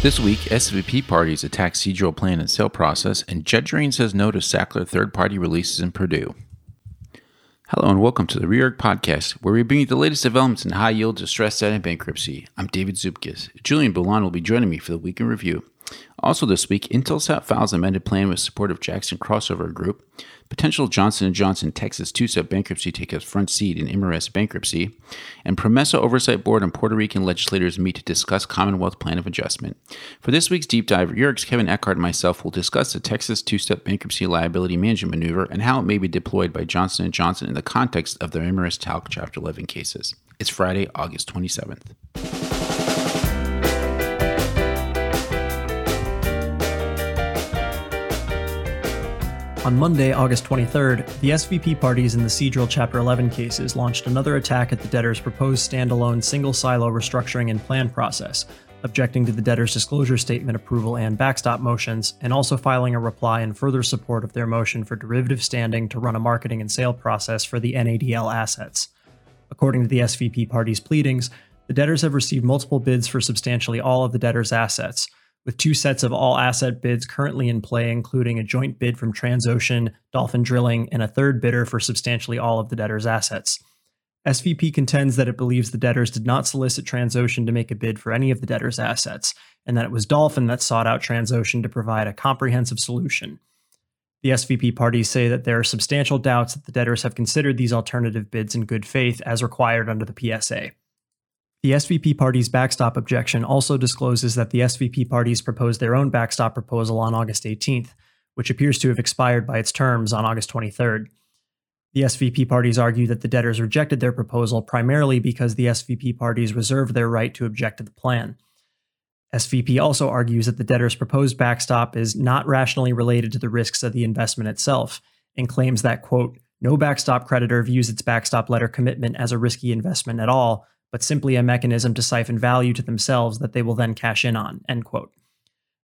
This week, SVP parties attack Seadrill plan and sale process, and Jet says no to Sackler third party releases in Purdue. Hello and welcome to the Reorg Podcast, where we bring you the latest developments in high yield, distressed debt, and bankruptcy. I'm David Zupkis. Julian Boulan will be joining me for the week in review. Also this week, Intelsat files amended plan with support of Jackson Crossover Group. Potential Johnson & Johnson Texas two-step bankruptcy takes a front seat in Imerys bankruptcy. And PROMESA Oversight Board and Puerto Rican legislators meet to discuss Commonwealth Plan of Adjustment. For this week's deep dive, Reorg's Kevin Eckhart and myself will discuss the Texas two-step bankruptcy liability management maneuver and how it may be deployed by Johnson & Johnson in the context of their Imerys Talc Chapter 11 cases. It's Friday, August 27th. On Monday, August 23rd, the SVP parties in the Seadrill Chapter 11 cases launched another attack at the debtor's proposed standalone single silo restructuring and plan process, objecting to the debtor's disclosure statement approval and backstop motions, and also filing a reply in further support of their motion for derivative standing to run a marketing and sale process for the NADL assets. According to the SVP parties' pleadings, the debtors have received multiple bids for substantially all of the debtor's assets with two sets of all asset bids currently in play, including a joint bid from Transocean, Dolphin Drilling, and a third bidder for substantially all of the debtor's assets. SVP contends that it believes the debtors did not solicit Transocean to make a bid for any of the debtor's assets, and that it was Dolphin that sought out Transocean to provide a comprehensive solution. The SVP parties say that there are substantial doubts that the debtors have considered these alternative bids in good faith as required under the PSA. The SVP party's backstop objection also discloses that the SVP parties proposed their own backstop proposal on August 18th, which appears to have expired by its terms on August 23rd. The SVP parties argue that the debtors rejected their proposal primarily because the SVP parties reserved their right to object to the plan. SVP also argues that the debtor's proposed backstop is not rationally related to the risks of the investment itself and claims that, quote, no backstop creditor views its backstop letter commitment as a risky investment at all, but simply a mechanism to siphon value to themselves that they will then cash in on, end quote.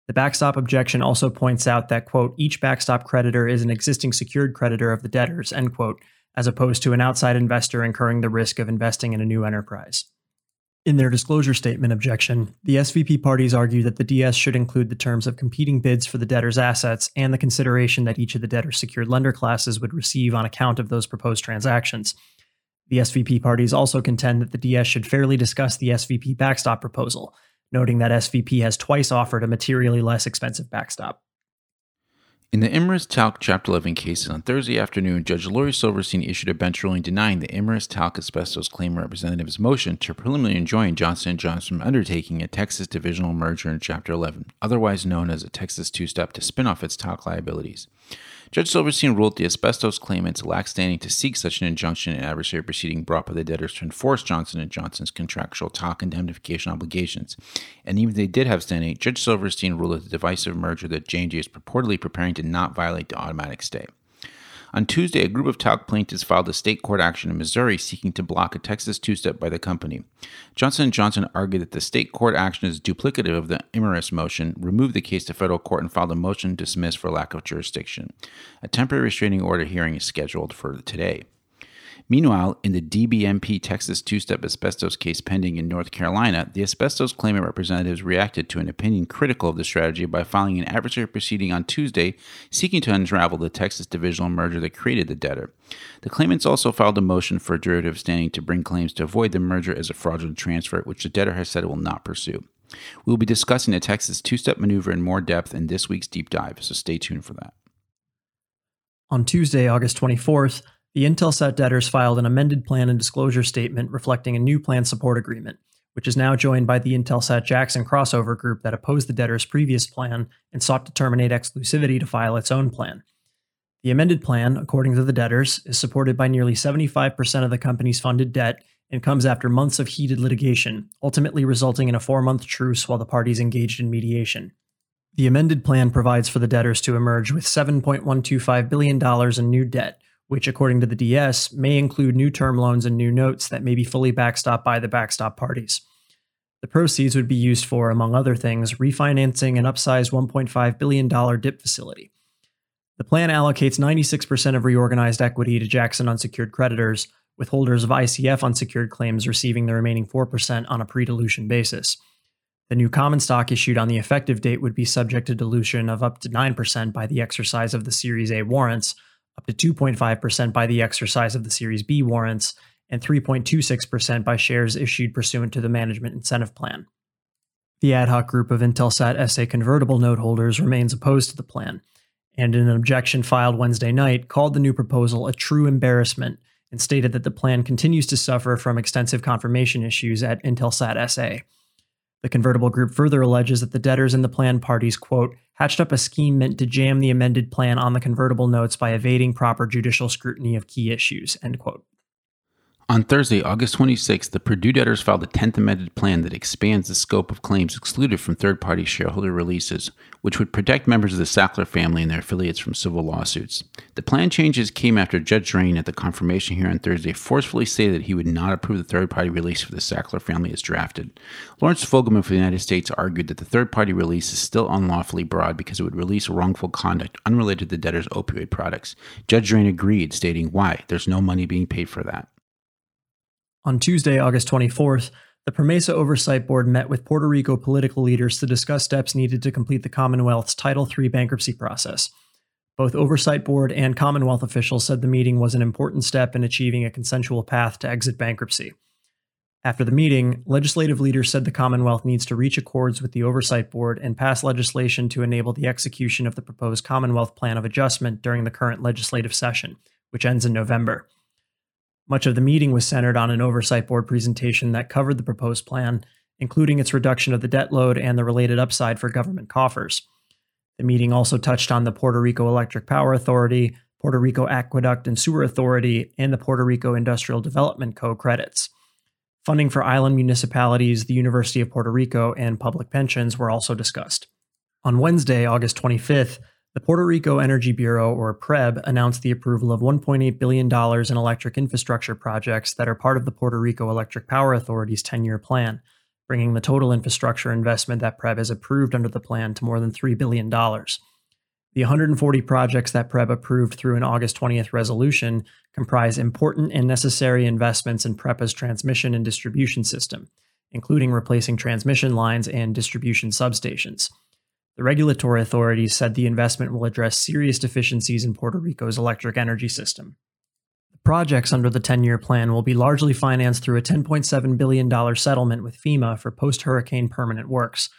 The backstop objection also points out that, quote, each backstop creditor is an existing secured creditor of the debtors, end quote, as opposed to an outside investor incurring the risk of investing in a new enterprise. In their disclosure statement objection, the SVP parties argue that the DS should include the terms of competing bids for the debtor's assets and the consideration that each of the debtor's secured lender classes would receive on account of those proposed transactions, the SVP parties also contend that the DS should fairly discuss the SVP backstop proposal, noting that SVP has twice offered a materially less expensive backstop. In the Imerys Talc Chapter 11 cases on Thursday afternoon, Judge Laurie Silverstein issued a bench ruling denying the Imerys Talc asbestos claim representative's motion to preliminarily enjoin Johnson & Johnson from undertaking a Texas divisional merger in Chapter 11, otherwise known as a Texas two-step to spin off its talc liabilities. Judge Silverstein ruled the asbestos claimants lack standing to seek such an injunction in adversary proceeding brought by the debtors to enforce Johnson & Johnson's contractual talc indemnification obligations. And even if they did have standing, Judge Silverstein ruled that the divisive merger that J&J is purportedly preparing to not violate the automatic stay. On Tuesday, a group of talc plaintiffs filed a state court action in Missouri seeking to block a Texas two-step by the company. Johnson & Johnson argued that the state court action is duplicative of the Imerys motion, removed the case to federal court, and filed a motion to dismiss for lack of jurisdiction. A temporary restraining order hearing is scheduled for today. Meanwhile, in the DBMP Texas two step asbestos case pending in North Carolina, the asbestos claimant representatives reacted to an opinion critical of the strategy by filing an adversary proceeding on Tuesday seeking to unravel the Texas divisional merger that created the debtor. The claimants also filed a motion for a derivative standing to bring claims to avoid the merger as a fraudulent transfer, which the debtor has said it will not pursue. We will be discussing the Texas two step maneuver in more depth in this week's deep dive, so stay tuned for that. On Tuesday, August 24th, the Intelsat debtors filed an amended plan and disclosure statement reflecting a new plan support agreement, which is now joined by the Intelsat Jackson crossover group that opposed the debtors' previous plan and sought to terminate exclusivity to file its own plan. The amended plan, according to the debtors, is supported by nearly 75% of the company's funded debt and comes after months of heated litigation, ultimately resulting in a four month truce while the parties engaged in mediation. The amended plan provides for the debtors to emerge with $7.125 billion in new debt, which, according to the DS, may include new term loans and new notes that may be fully backstopped by the backstop parties. The proceeds would be used for, among other things, refinancing an upsized $1.5 billion DIP facility. The plan allocates 96% of reorganized equity to Jackson unsecured creditors, with holders of ICF unsecured claims receiving the remaining 4% on a pre dilution basis. The new common stock issued on the effective date would be subject to dilution of up to 9% by the exercise of the Series A warrants, up to 2.5% by the exercise of the Series B warrants, and 3.26% by shares issued pursuant to the Management Incentive Plan. The ad hoc group of Intelsat SA convertible note holders remains opposed to the plan, and in an objection filed Wednesday night, called the new proposal a true embarrassment and stated that the plan continues to suffer from extensive confirmation issues at Intelsat SA. The convertible group further alleges that the debtors and the plan parties, quote, hatched up a scheme meant to jam the amended plan on the convertible notes by evading proper judicial scrutiny of key issues, end quote. On Thursday, August 26, the Purdue debtors filed a 10th amended plan that expands the scope of claims excluded from third party shareholder releases, which would protect members of the Sackler family and their affiliates from civil lawsuits. The plan changes came after Judge Drain at the confirmation hearing on Thursday forcefully stated that he would not approve the third party release for the Sackler family as drafted. Lawrence Fogelman for the United States argued that the third party release is still unlawfully broad because it would release wrongful conduct unrelated to the debtors' opioid products. Judge Drain agreed, stating, Why? There's no money being paid for that. On Tuesday, August 24th, the PROMESA Oversight Board met with Puerto Rico political leaders to discuss steps needed to complete the Commonwealth's Title III bankruptcy process. Both Oversight Board and Commonwealth officials said the meeting was an important step in achieving a consensual path to exit bankruptcy. After the meeting, legislative leaders said the Commonwealth needs to reach accords with the Oversight Board and pass legislation to enable the execution of the proposed Commonwealth Plan of Adjustment during the current legislative session, which ends in November. Much of the meeting was centered on an oversight board presentation that covered the proposed plan, including its reduction of the debt load and the related upside for government coffers. The meeting also touched on the Puerto Rico Electric Power Authority, Puerto Rico Aqueduct and Sewer Authority, and the Puerto Rico Industrial Development Co. credits. Funding for island municipalities, the University of Puerto Rico, and public pensions were also discussed. On Wednesday, August 25th, the Puerto Rico Energy Bureau, or PREB, announced the approval of $1.8 billion in electric infrastructure projects that are part of the Puerto Rico Electric Power Authority's 10 year plan, bringing the total infrastructure investment that PREB has approved under the plan to more than $3 billion. The 140 projects that PREB approved through an August 20th resolution comprise important and necessary investments in PREPA's transmission and distribution system, including replacing transmission lines and distribution substations. The regulatory authorities said the investment will address serious deficiencies in Puerto Rico's electric energy system. The projects under the 10 year plan will be largely financed through a $10.7 billion settlement with FEMA for post hurricane permanent works.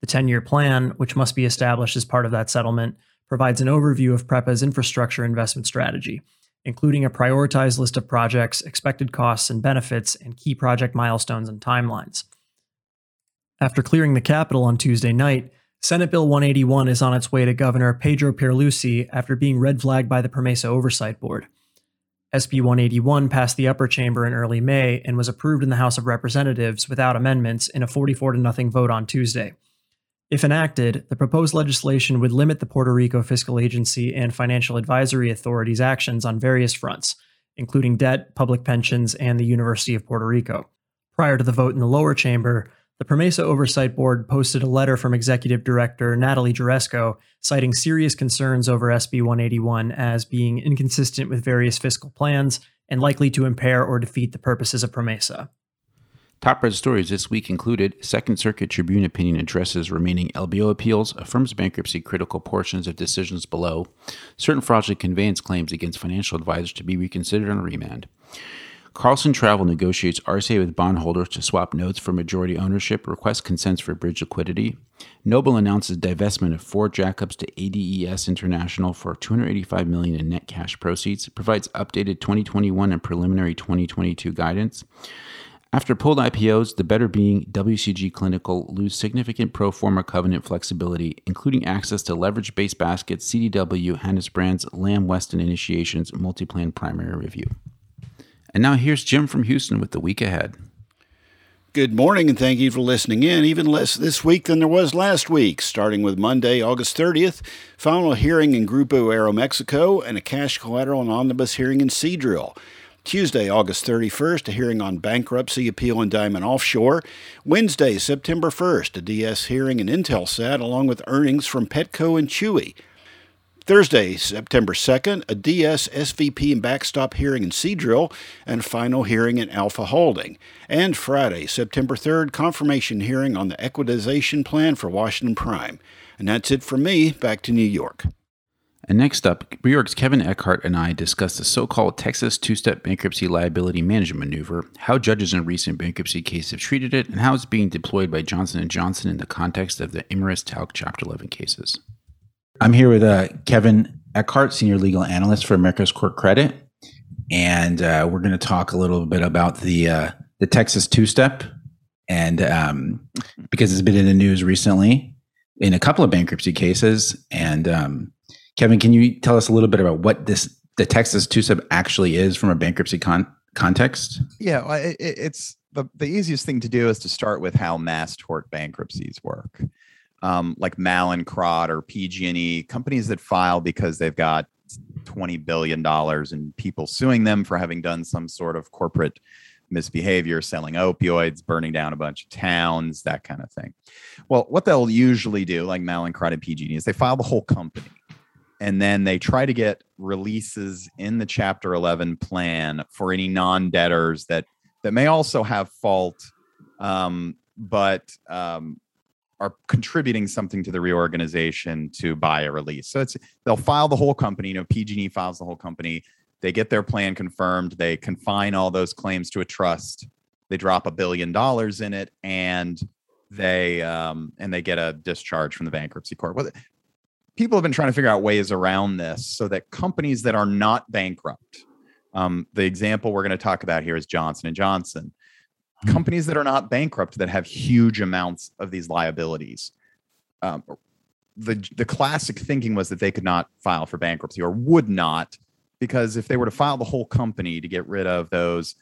The 10 year plan, which must be established as part of that settlement, provides an overview of PREPA's infrastructure investment strategy, including a prioritized list of projects, expected costs and benefits, and key project milestones and timelines. After clearing the Capitol on Tuesday night, Senate Bill 181 is on its way to Governor Pedro Pierluisi after being red flagged by the PROMESA Oversight Board. SB 181 passed the upper chamber in early May and was approved in the House of Representatives without amendments in a 44 to nothing vote on Tuesday. If enacted, the proposed legislation would limit the Puerto Rico Fiscal Agency and Financial Advisory Authority's actions on various fronts, including debt, public pensions, and the University of Puerto Rico. Prior to the vote in the lower chamber, the PROMESA Oversight Board posted a letter from Executive Director Natalie Jaresko citing serious concerns over SB 181 as being inconsistent with various fiscal plans and likely to impair or defeat the purposes of PROMESA. Top Reorg stories this week included Second Circuit Tribune opinion addresses remaining LBO appeals, affirms bankruptcy critical portions of decisions below, certain fraudulent conveyance claims against financial advisors to be reconsidered on remand. Carlson Travel negotiates RSA with bondholders to swap notes for majority ownership, requests consents for bridge liquidity. Noble announces divestment of four jackups to ADES International for 285 million in net cash proceeds. Provides updated 2021 and preliminary 2022 guidance. After pulled IPOs, the better being WCG Clinical lose significant pro forma covenant flexibility, including access to leverage based baskets, CDW, Hanesbrands, Lamb Weston Initiations, MultiPlan primary review. And now here's Jim from Houston with the week ahead. Good morning, and thank you for listening in. Even less this week than there was last week, starting with Monday, August 30th, final hearing in Grupo Aeromexico, and a cash collateral and omnibus hearing in Seadrill. Tuesday, August 31st, a hearing on bankruptcy appeal in Diamond Offshore. Wednesday, September 1st, a DS hearing in Intelsat, along with earnings from Petco and Chewy. Thursday, September 2nd, a DS, SVP, and backstop hearing in Seadrill and final hearing in Alpha Holding. And Friday, September 3rd, confirmation hearing on the equitization plan for Washington Prime. And that's it from me. Back to New York. And next up, Reorg's Kevin Eckhart and I discuss the so called Texas two step bankruptcy liability management maneuver, how judges in recent bankruptcy cases have treated it, and how it's being deployed by Johnson & Johnson in the context of the Imerys Talc Chapter 11 cases. I'm here with uh, Kevin Eckhart, Senior Legal Analyst for America's Core Credit. And uh, we're going to talk a little bit about the, uh, the Texas two step. And um, because it's been in the news recently in a couple of bankruptcy cases. And um, Kevin, can you tell us a little bit about what this the Texas two step actually is from a bankruptcy con- context? Yeah, it, it's the, the easiest thing to do is to start with how mass tort bankruptcies work um, like Mallinckrodt or PG&E, companies that file because they've got twenty billion dollars and people suing them for having done some sort of corporate misbehavior, selling opioids, burning down a bunch of towns, that kind of thing. Well, what they'll usually do, like Mallinckrodt and PG&E, is they file the whole company, and then they try to get releases in the Chapter 11 plan for any non-debtors that that may also have fault, um, but um, are contributing something to the reorganization to buy a release. So it's they'll file the whole company. You know, PG&E files the whole company. They get their plan confirmed. They confine all those claims to a trust. They drop a billion dollars in it, and they um, and they get a discharge from the bankruptcy court. Well, people have been trying to figure out ways around this so that companies that are not bankrupt. Um, the example we're going to talk about here is Johnson and Johnson companies that are not bankrupt that have huge amounts of these liabilities. Um, the the classic thinking was that they could not file for bankruptcy or would not because if they were to file the whole company to get rid of those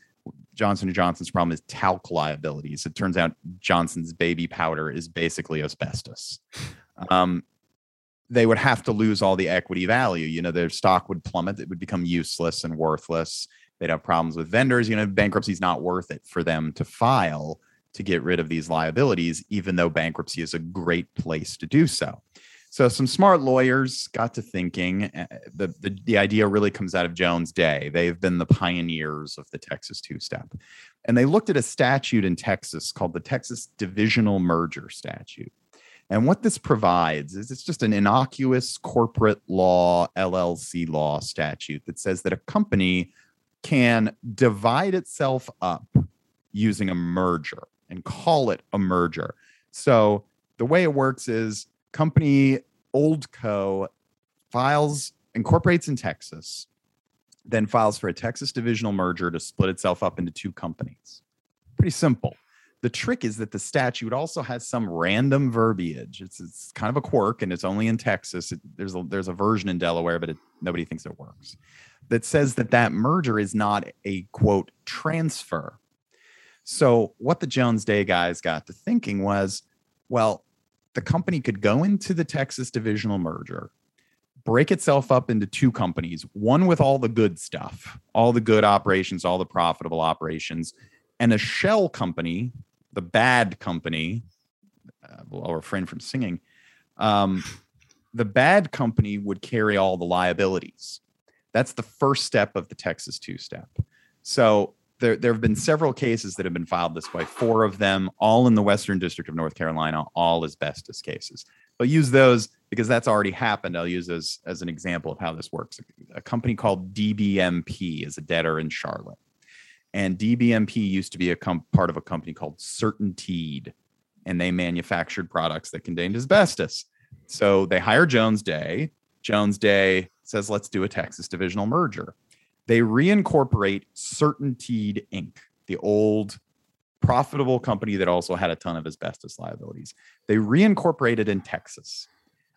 Johnson and Johnson's problem is talc liabilities. It turns out Johnson's baby powder is basically asbestos. Um, they would have to lose all the equity value. You know, their stock would plummet. It would become useless and worthless. They'd have problems with vendors. You know, bankruptcy is not worth it for them to file to get rid of these liabilities, even though bankruptcy is a great place to do so. So some smart lawyers got to thinking. Uh, the, the, the idea really comes out of Jones Day. They've been the pioneers of the Texas two step. And they looked at a statute in Texas called the Texas Divisional Merger Statute. And what this provides is it's just an innocuous corporate law, LLC law statute that says that a company can divide itself up using a merger and call it a merger. So the way it works is company Oldco files incorporates in Texas, then files for a Texas divisional merger to split itself up into two companies. Pretty simple. The trick is that the statute also has some random verbiage. It's, it's kind of a quirk, and it's only in Texas. It, there's a there's a version in Delaware, but it, nobody thinks it works that says that that merger is not a quote transfer. So what the Jones Day guys got to thinking was, well, the company could go into the Texas divisional merger, break itself up into two companies, one with all the good stuff, all the good operations, all the profitable operations, and a shell company, the bad company. Uh, I'll refrain from singing. Um, the bad company would carry all the liabilities. That's the first step of the Texas two step. So there, there have been several cases that have been filed this way, four of them, all in the Western District of North Carolina, all asbestos cases. I'll use those because that's already happened. I'll use those as an example of how this works. A company called DBMP is a debtor in Charlotte. And DBMP used to be a com- part of a company called CertainTeed, and they manufactured products that contained asbestos. So they hire Jones Day. Jones Day says, let's do a Texas divisional merger. They reincorporate CertainTeed Inc., the old profitable company that also had a ton of asbestos liabilities. They reincorporated in Texas.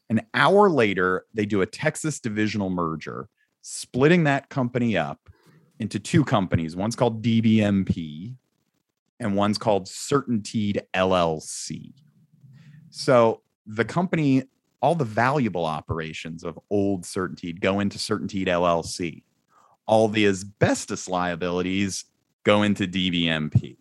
An hour later, they do a Texas divisional merger, splitting that company up into two companies. One's called DBMP and one's called CertainTeed LLC. So the company all the valuable operations of old CertainTeed go into CertainTeed LLC. All the asbestos liabilities go into DBMP.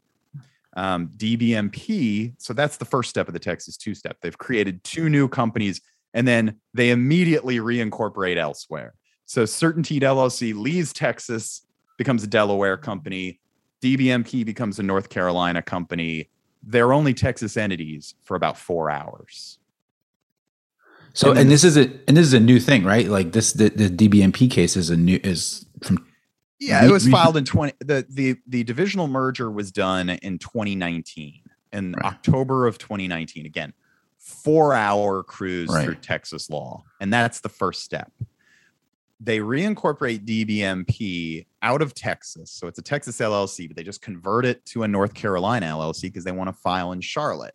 Um, DBMP, so that's the first step of the Texas two step. They've created two new companies and then they immediately reincorporate elsewhere. So Certainteed LLC leaves Texas, becomes a Delaware company. DBMP becomes a North Carolina company. They're only Texas entities for about four hours. So, and, and this is a and this is a new thing, right? Like this, the, the DBMP case is a new is from. Yeah, it was filed in twenty. the the The divisional merger was done in 2019, in right. October of 2019. Again, four hour cruise right. through Texas law, and that's the first step. They reincorporate DBMP out of Texas, so it's a Texas LLC, but they just convert it to a North Carolina LLC because they want to file in Charlotte.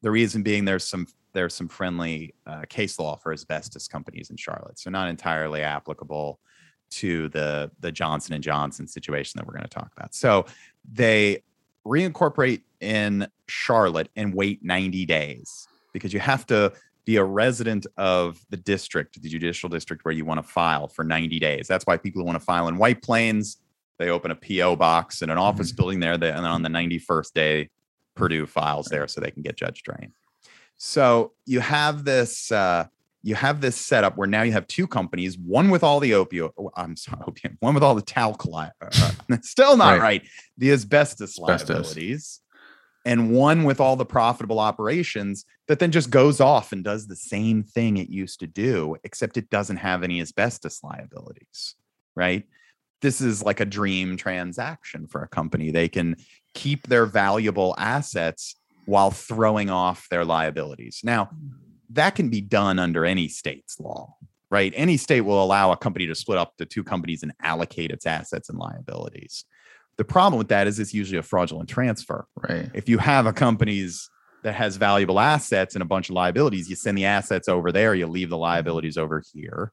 The reason being there's some there's some friendly uh, case law for asbestos companies in Charlotte, so not entirely applicable to the the Johnson and Johnson situation that we're going to talk about. So they reincorporate in Charlotte and wait 90 days because you have to be a resident of the district, the judicial district where you want to file for 90 days. That's why people who want to file in White Plains, they open a PO box in an office mm-hmm. building there, and then on the 91st day, Purdue files there so they can get Judge Drain. So you have this uh, you have this setup where now you have two companies, one with all the opioid, oh, I'm sorry, opium, one with all the talc, li- uh, still not right. right, the asbestos, asbestos liabilities, and one with all the profitable operations that then just goes off and does the same thing it used to do, except it doesn't have any asbestos liabilities, right? This is like a dream transaction for a company. They can keep their valuable assets while throwing off their liabilities. Now, mm-hmm. that can be done under any state's law, right? Any state will allow a company to split up the two companies and allocate its assets and liabilities. The problem with that is it's usually a fraudulent transfer. Right. If you have a company's that has valuable assets and a bunch of liabilities, you send the assets over there, you leave the mm-hmm. liabilities over here.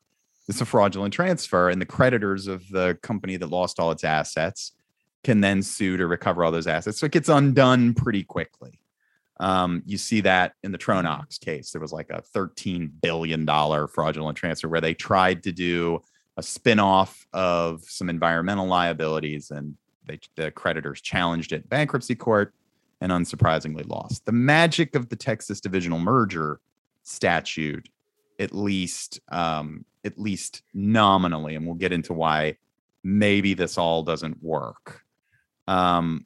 It's a fraudulent transfer, and the creditors of the company that lost all its assets can then sue to recover all those assets. So it gets undone pretty quickly. Um, you see that in the Tronox case. There was like a $13 billion fraudulent transfer where they tried to do a spinoff of some environmental liabilities, and they, the creditors challenged it bankruptcy court and unsurprisingly lost. The magic of the Texas divisional merger statute, at least, um, at least nominally, and we'll get into why maybe this all doesn't work. Um,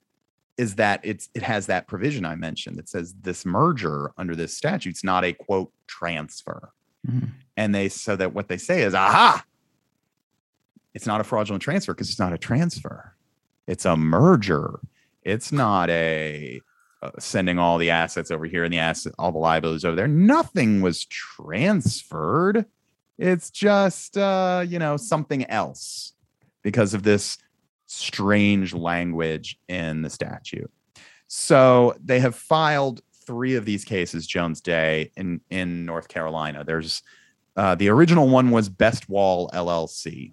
is that it's it has that provision I mentioned that says this merger under this statute's not a quote transfer. Mm-hmm. And they so that what they say is, aha, it's not a fraudulent transfer because it's not a transfer. It's a merger. It's not a uh, sending all the assets over here and the asset, all the liabilities over there. Nothing was transferred. It's just, uh, you know, something else because of this strange language in the statute. So they have filed three of these cases, Jones Day, in, in North Carolina. There's uh, the original one was Bestwall LLC,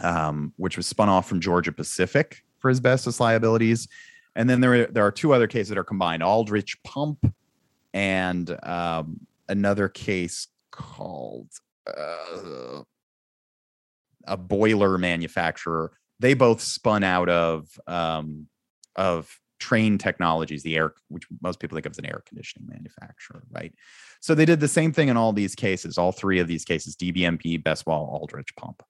um, which was spun off from Georgia Pacific for asbestos liabilities. And then there, there are two other cases that are combined Aldrich Pump and um, another case called uh, a boiler manufacturer. They both spun out of um, of Trane Technologies, the air, which most people think of as an air conditioning manufacturer, right? So they did the same thing in all these cases, all three of these cases: DBMP, Bestwall, Aldrich Pump.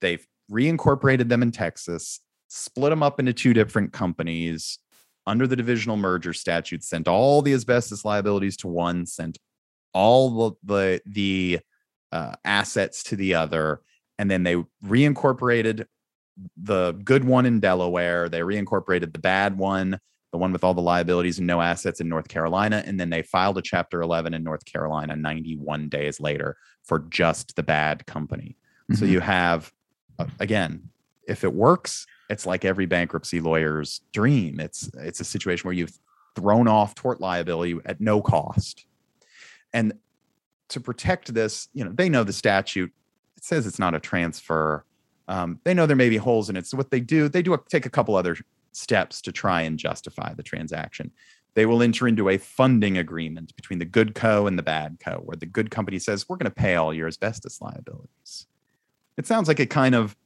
They've reincorporated them in Texas split them up into two different companies under the divisional merger statute, sent all the asbestos liabilities to one, sent all the the, the uh, assets to the other, and then they reincorporated the good one in Delaware. They reincorporated the bad one, the one with all the liabilities and no assets in North Carolina, and then they filed a Chapter 11 in North Carolina 91 days later for just the bad company. Mm-hmm. So you have, uh, again, if it works, it's like every bankruptcy lawyer's dream. It's it's a situation where you've thrown off tort liability at no cost. And to protect this, you know, they know the statute. It says it's not a transfer. Um, they know there may be holes in it. So what they do, they do a, take a couple other steps to try and justify the transaction. They will enter into a funding agreement between the good co and the bad co, where the good company says, "We're going to pay all your asbestos liabilities." It sounds like it kind of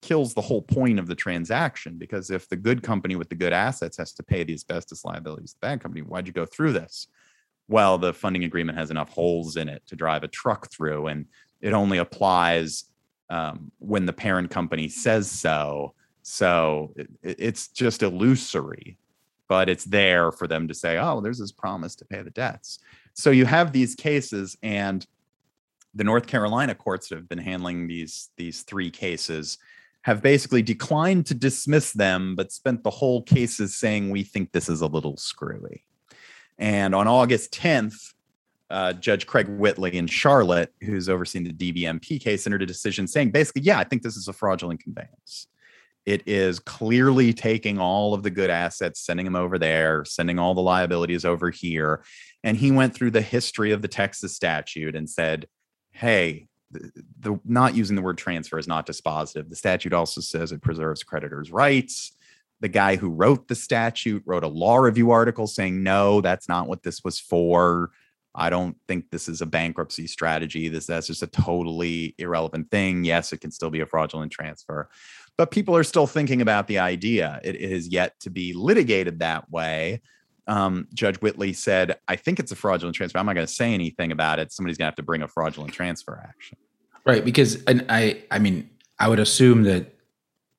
kills the whole point of the transaction because if the good company with the good assets has to pay the asbestos liabilities, the bad company, why'd you go through this? well, the funding agreement has enough holes in it to drive a truck through, and it only applies um, when the parent company says so. So it, it's just illusory, but it's there for them to say, oh, there's this promise to pay the debts. So you have these cases, and the North Carolina courts that have been handling these these three cases have basically declined to dismiss them, but spent the whole cases saying we think this is a little screwy. And on August 10th, uh, Judge Craig Whitley in Charlotte, who's overseeing the DBMP case, entered a decision saying basically, yeah, I think this is a fraudulent conveyance. It is clearly taking all of the good assets, sending them over there, sending all the liabilities over here. And he went through the history of the Texas statute and said, hey, the, the not using the word transfer is not dispositive. The statute also says it preserves creditors' rights. The guy who wrote the statute wrote a law review article saying, no, that's not what this was for. I don't think this is a bankruptcy strategy. This that's just a totally irrelevant thing. Yes, it can still be a fraudulent transfer, but people are still thinking about the idea. it, is yet to be litigated that way. Um, Judge Whitley said, "I think it's a fraudulent transfer. I'm not going to say anything about it. Somebody's going to have to bring a fraudulent transfer action." Right, because and I, I mean, I would assume that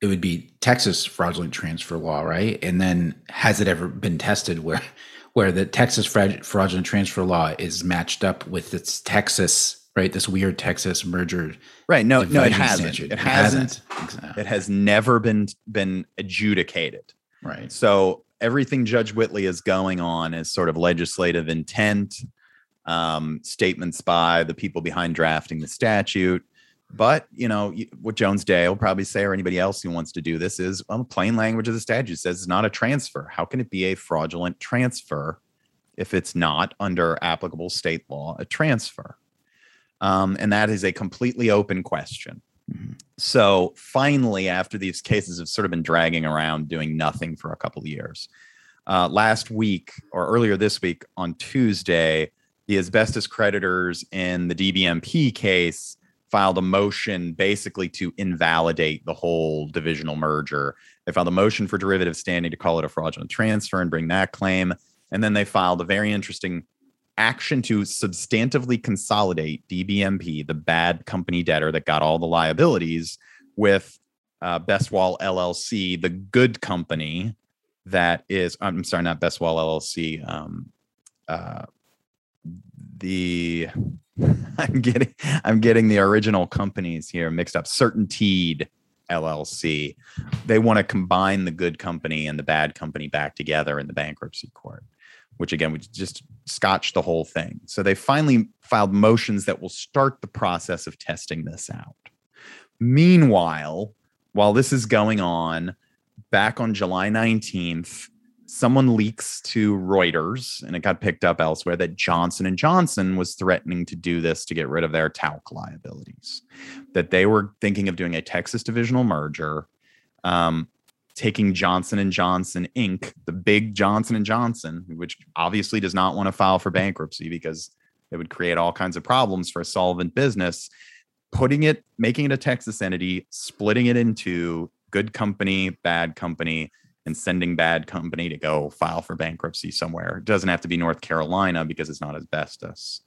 it would be Texas fraudulent transfer law, right? And then has it ever been tested where where the Texas fraudulent transfer law is matched up with its Texas, right? This weird Texas merger. Right. No, no, it hasn't. It, it hasn't. hasn't. It has never been been adjudicated. Right. So everything Judge Whitley is going on is sort of legislative intent, um, statements by the people behind drafting the statute. But you know what Jones Day will probably say, or anybody else who wants to do this is, well, plain language of the statute says it's not a transfer. How can it be a fraudulent transfer if it's not under applicable state law a transfer? Um, and that is a completely open question. Mm-hmm. So finally, after these cases have sort of been dragging around, doing nothing for a couple of years, uh, last week or earlier this week on Tuesday, the asbestos creditors in the DBMP case filed a motion basically to invalidate the whole divisional merger. They filed a motion for derivative standing to call it a fraudulent transfer and bring that claim. And then they filed a very interesting action to substantively consolidate DBMP, the bad company debtor that got all the liabilities, with uh, Bestwall LLC, the good company that is, I'm sorry, not Bestwall LLC, um, uh, the I'm getting I'm getting the original companies here mixed up. CertainTeed LLC. They want to combine the good company and the bad company back together in the bankruptcy court, which again would just scotch the whole thing. So they finally filed motions that will start the process of testing this out. Meanwhile, while this is going on, back on July 19th, someone leaks to Reuters and it got picked up elsewhere that Johnson and Johnson was threatening to do this to get rid of their talc liabilities. That they were thinking of doing a Texas divisional merger, um, taking Johnson and Johnson Inc., the big Johnson and Johnson, which obviously does not want to file for bankruptcy because it would create all kinds of problems for a solvent business, putting it, making it a Texas entity, splitting it into good company, bad company and sending bad company to go file for bankruptcy somewhere. It doesn't have to be North Carolina because it's not asbestos.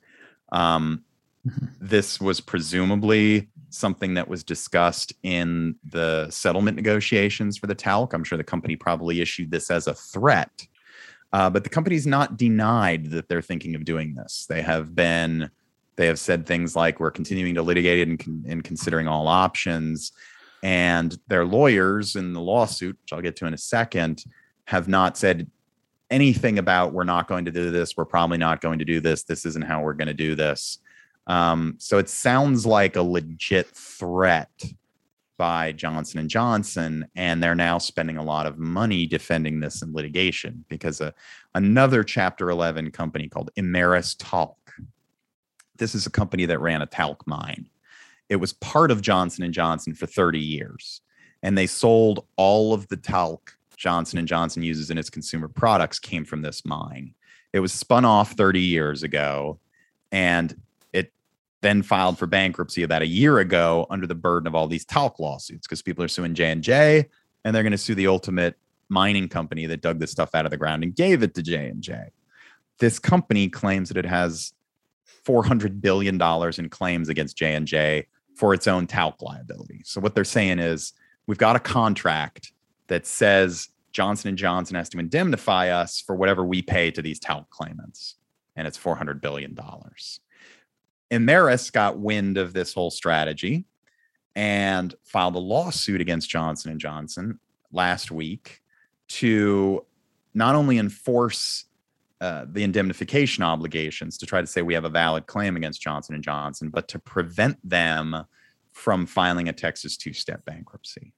Um, mm-hmm. This was presumably something that was discussed in the settlement negotiations for the talc. I'm sure the company probably issued this as a threat, uh, but the company's not denied that they're thinking of doing this. They have been, they have said things like, "We're continuing to litigate it and, con- and considering all options." And their lawyers in the lawsuit, which I'll get to in a second, have not said anything about we're not going to do this. We're probably not going to do this. This isn't how we're going to do this. Um, so it sounds like a legit threat by Johnson and Johnson, and they're now spending a lot of money defending this in litigation because uh, another Chapter 11 company called Imerys Talc. This is a company that ran a talc mine it was part of Johnson and Johnson for 30 years, and they sold all of the talc Johnson and Johnson uses in its consumer products came from this mine. It was spun off 30 years ago, and it then filed for bankruptcy about a year ago under the burden of all these talc lawsuits because people are suing J and J, and they're going to sue the ultimate mining company that dug this stuff out of the ground and gave it to J and J this company claims that it has 400 billion dollars in claims against J&J for its own talc liability. So what they're saying is we've got a contract that says Johnson & Johnson has to indemnify us for whatever we pay to these talc claimants and it's 400 billion dollars. Imerys got wind of this whole strategy and filed a lawsuit against Johnson & Johnson last week to not only enforce uh, the indemnification obligations to try to say we have a valid claim against Johnson and Johnson, but to prevent them from filing a Texas two-step bankruptcy.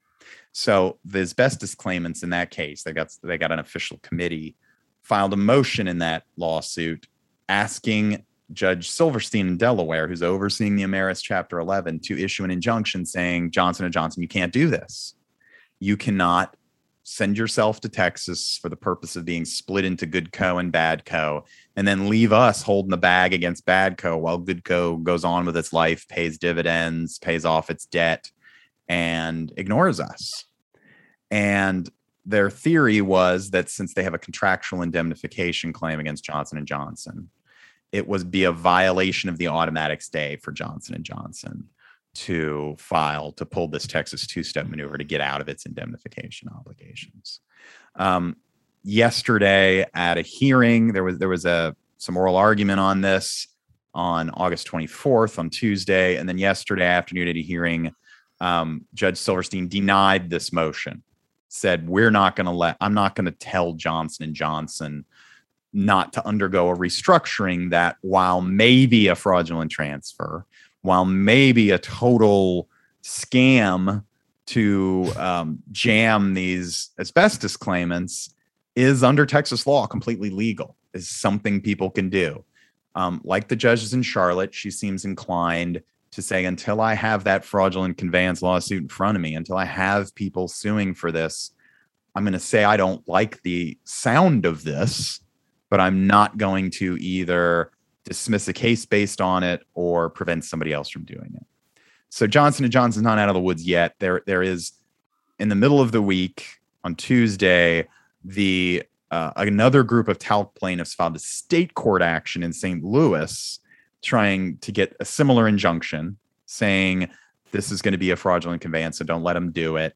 So the asbestos claimants in that case, they got they got an official committee filed a motion in that lawsuit asking Judge Silverstein in Delaware, who's overseeing the Imerys Chapter 11, to issue an injunction saying Johnson and Johnson, you can't do this. You cannot send yourself to Texas for the purpose of being split into good co and bad co, and then leave us holding the bag against bad co while good co goes on with its life, pays dividends, pays off its debt, and ignores us. And their theory was that since they have a contractual indemnification claim against Johnson and Johnson, it was be a violation of the automatic stay for Johnson and Johnson to file to pull this Texas two step maneuver to get out of its indemnification obligations. Um, yesterday at a hearing, there was there was a some oral argument on this on August 24th on Tuesday, and then yesterday afternoon at a hearing, um, Judge Silverstein denied this motion. Said we're not going to let I'm not going to tell Johnson and Johnson not to undergo a restructuring that while maybe a fraudulent transfer while maybe a total scam to um, jam these asbestos claimants is under Texas law completely legal, is something people can do. Um, like the judges in Charlotte, she seems inclined to say, until I have that fraudulent conveyance lawsuit in front of me, until I have people suing for this, I'm going to say I don't like the sound of this, but I'm not going to either dismiss a case based on it or prevent somebody else from doing it. So Johnson and Johnson's not out of the woods yet. There, there is in the middle of the week on Tuesday, the uh, another group of talc plaintiffs filed a state court action in St. Louis, trying to get a similar injunction, saying this is going to be a fraudulent conveyance, so don't let them do it.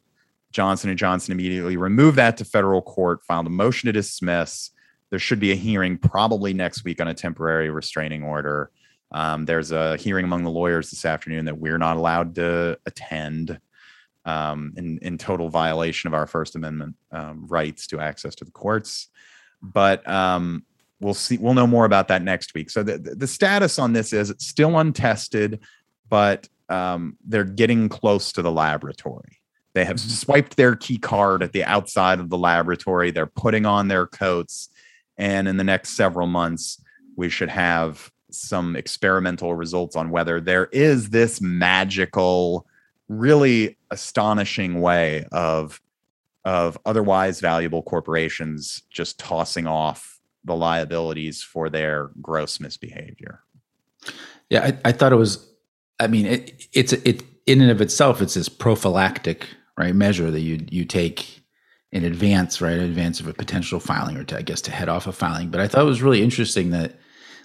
Johnson and Johnson immediately removed that to federal court, filed a motion to dismiss there should be a hearing probably next week on a temporary restraining order. Um, there's a hearing among the lawyers this afternoon that we're not allowed to attend um, in, in total violation of our First Amendment um, rights to access to the courts. But um, we'll see. We'll know more about that next week. So the, the status on this is it's still untested, but um, they're getting close to the laboratory. They have mm-hmm. swiped their key card at the outside of the laboratory. They're putting on their coats and in the next several months, we should have some experimental results on whether there is this magical, really astonishing way of of otherwise valuable corporations just tossing off the liabilities for their gross misbehavior. Yeah, I, I thought it was. I mean, it, it's it in and of itself, it's this prophylactic right measure that you you take in advance, right? In advance of a potential filing, or to, I guess to head off a filing. But I thought it was really interesting that,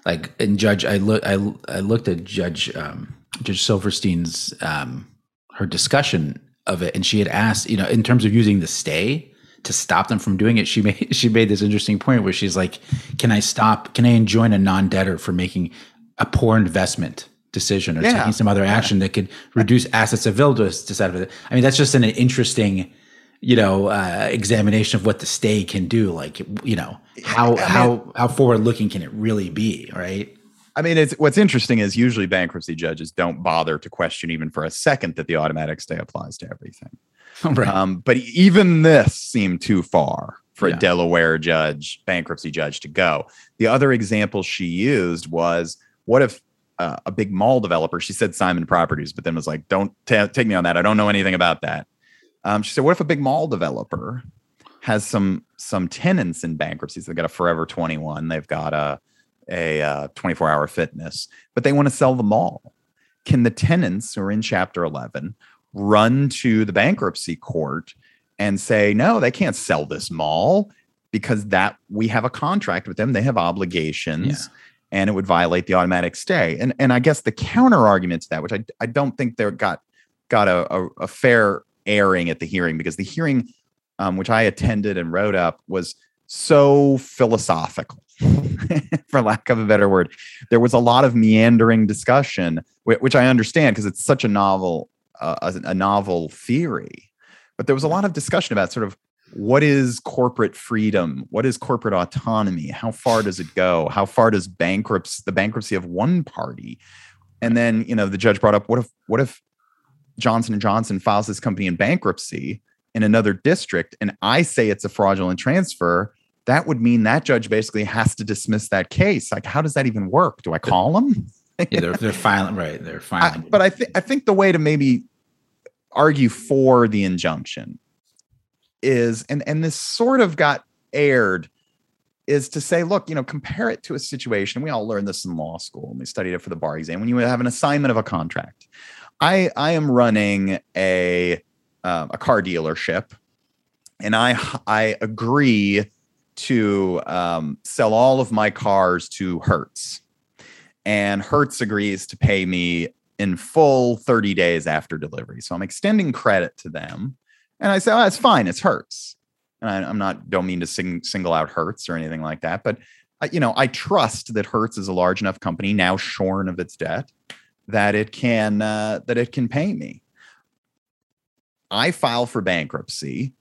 like, in Judge, I look, I, I looked at Judge um, Judge Silverstein's um, her discussion of it, and she had asked, you know, in terms of using the stay to stop them from doing it. She made she made this interesting point where she's like, "Can I stop? Can I enjoin a non-debtor for making a poor investment?" decision or yeah. taking some other action yeah. that could reduce assets available to us to set it. I mean, that's just an interesting you know uh, examination of what the stay can do like you know how I mean, how how forward looking can it really be right? I mean it's what's interesting is usually bankruptcy judges don't bother to question even for a second that the automatic stay applies to everything. Right. Um, but even this seemed too far for yeah. a delaware judge bankruptcy judge to go. The other example she used was what if uh, a big mall developer she said simon properties but then was like don't t- take me on that. I don't know anything about that um, she said, "What if a big mall developer has some some tenants in bankruptcies? They've got a Forever 21, they've got a a uh, 24 hour fitness, but they want to sell the mall. Can the tenants who are in Chapter 11 run to the bankruptcy court and say, no, they can't sell this mall because that we have a contract with them. They have obligations. Yeah. And it would violate the automatic stay. And and I guess the counter argument to that, which I, I don't think they got got a, a, a fair airing at the hearing because the hearing um, which I attended and wrote up was so philosophical, for lack of a better word. There was a lot of meandering discussion, which I understand because it's such a novel, uh, a, novel theory. But there was a lot of discussion about sort of what is corporate freedom what is corporate autonomy how far does it go how far does bankruptcy the bankruptcy of one party and then you know the judge brought up what if what if johnson and johnson files this company in bankruptcy in another district and i say it's a fraudulent transfer that would mean that judge basically has to dismiss that case. Like how does that even work? Do i call them yeah they're, they're filing right they're filing. I, but i think i think the way to maybe argue for the injunction is and and this sort of got aired is to say look you know compare it to a situation we all learned this in law school and we studied it for the bar exam when you have an assignment of a contract i i am running a uh, a car dealership and i i agree to um, sell all of my cars to hertz and hertz agrees to pay me in full 30 days after delivery so i'm extending credit to them and I say, oh, it's fine. It's Hertz. And I, am not, don't mean to sing, single out Hertz or anything like that. But, you know, I trust that Hertz is a large enough company now shorn of its debt that it can, uh, that it can pay me. I file for bankruptcy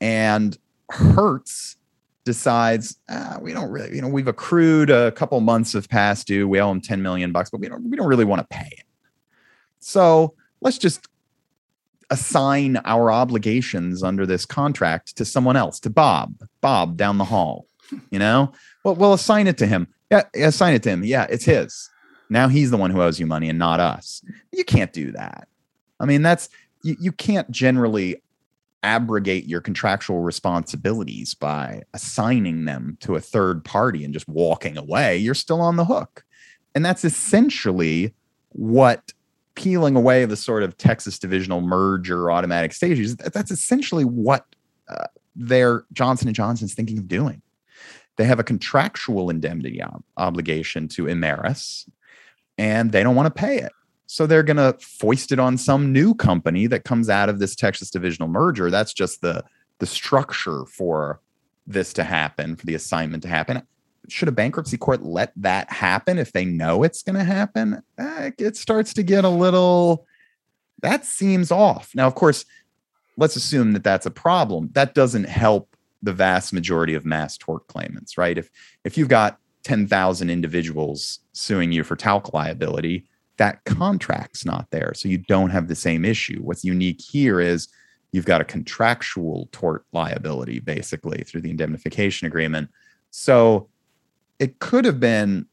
and Hertz decides ah, we don't really, you know, we've accrued a couple months of past due. We owe them 10 million bucks, but we don't, we don't really want to pay it. So let's just assign our obligations under this contract to someone else, to Bob, Bob down the hall. You know, well, we'll assign it to him. Yeah, assign it to him. Yeah, it's his. Now he's the one who owes you money and not us. You can't do that. I mean, that's you, you can't generally abrogate your contractual responsibilities by assigning them to a third party and just walking away. You're still on the hook. And that's essentially what peeling away the sort of Texas divisional merger automatic stages, that's essentially what uh, their Johnson and Johnson's thinking of doing. They have a contractual indemnity ob- obligation to Imerys, and they don't want to pay it. So they're going to foist it on some new company that comes out of this Texas divisional merger. That's just the the structure for this to happen, for the assignment to happen should a bankruptcy court let that happen if they know it's going to happen? It starts to get a little. That seems off. Now, of course, let's assume that that's a problem. That doesn't help the vast majority of mass tort claimants, right? If if you've got ten thousand individuals suing you for talc liability, that contract's not there, so you don't have the same issue. What's unique here is you've got a contractual tort liability, basically through the indemnification agreement. So it could have been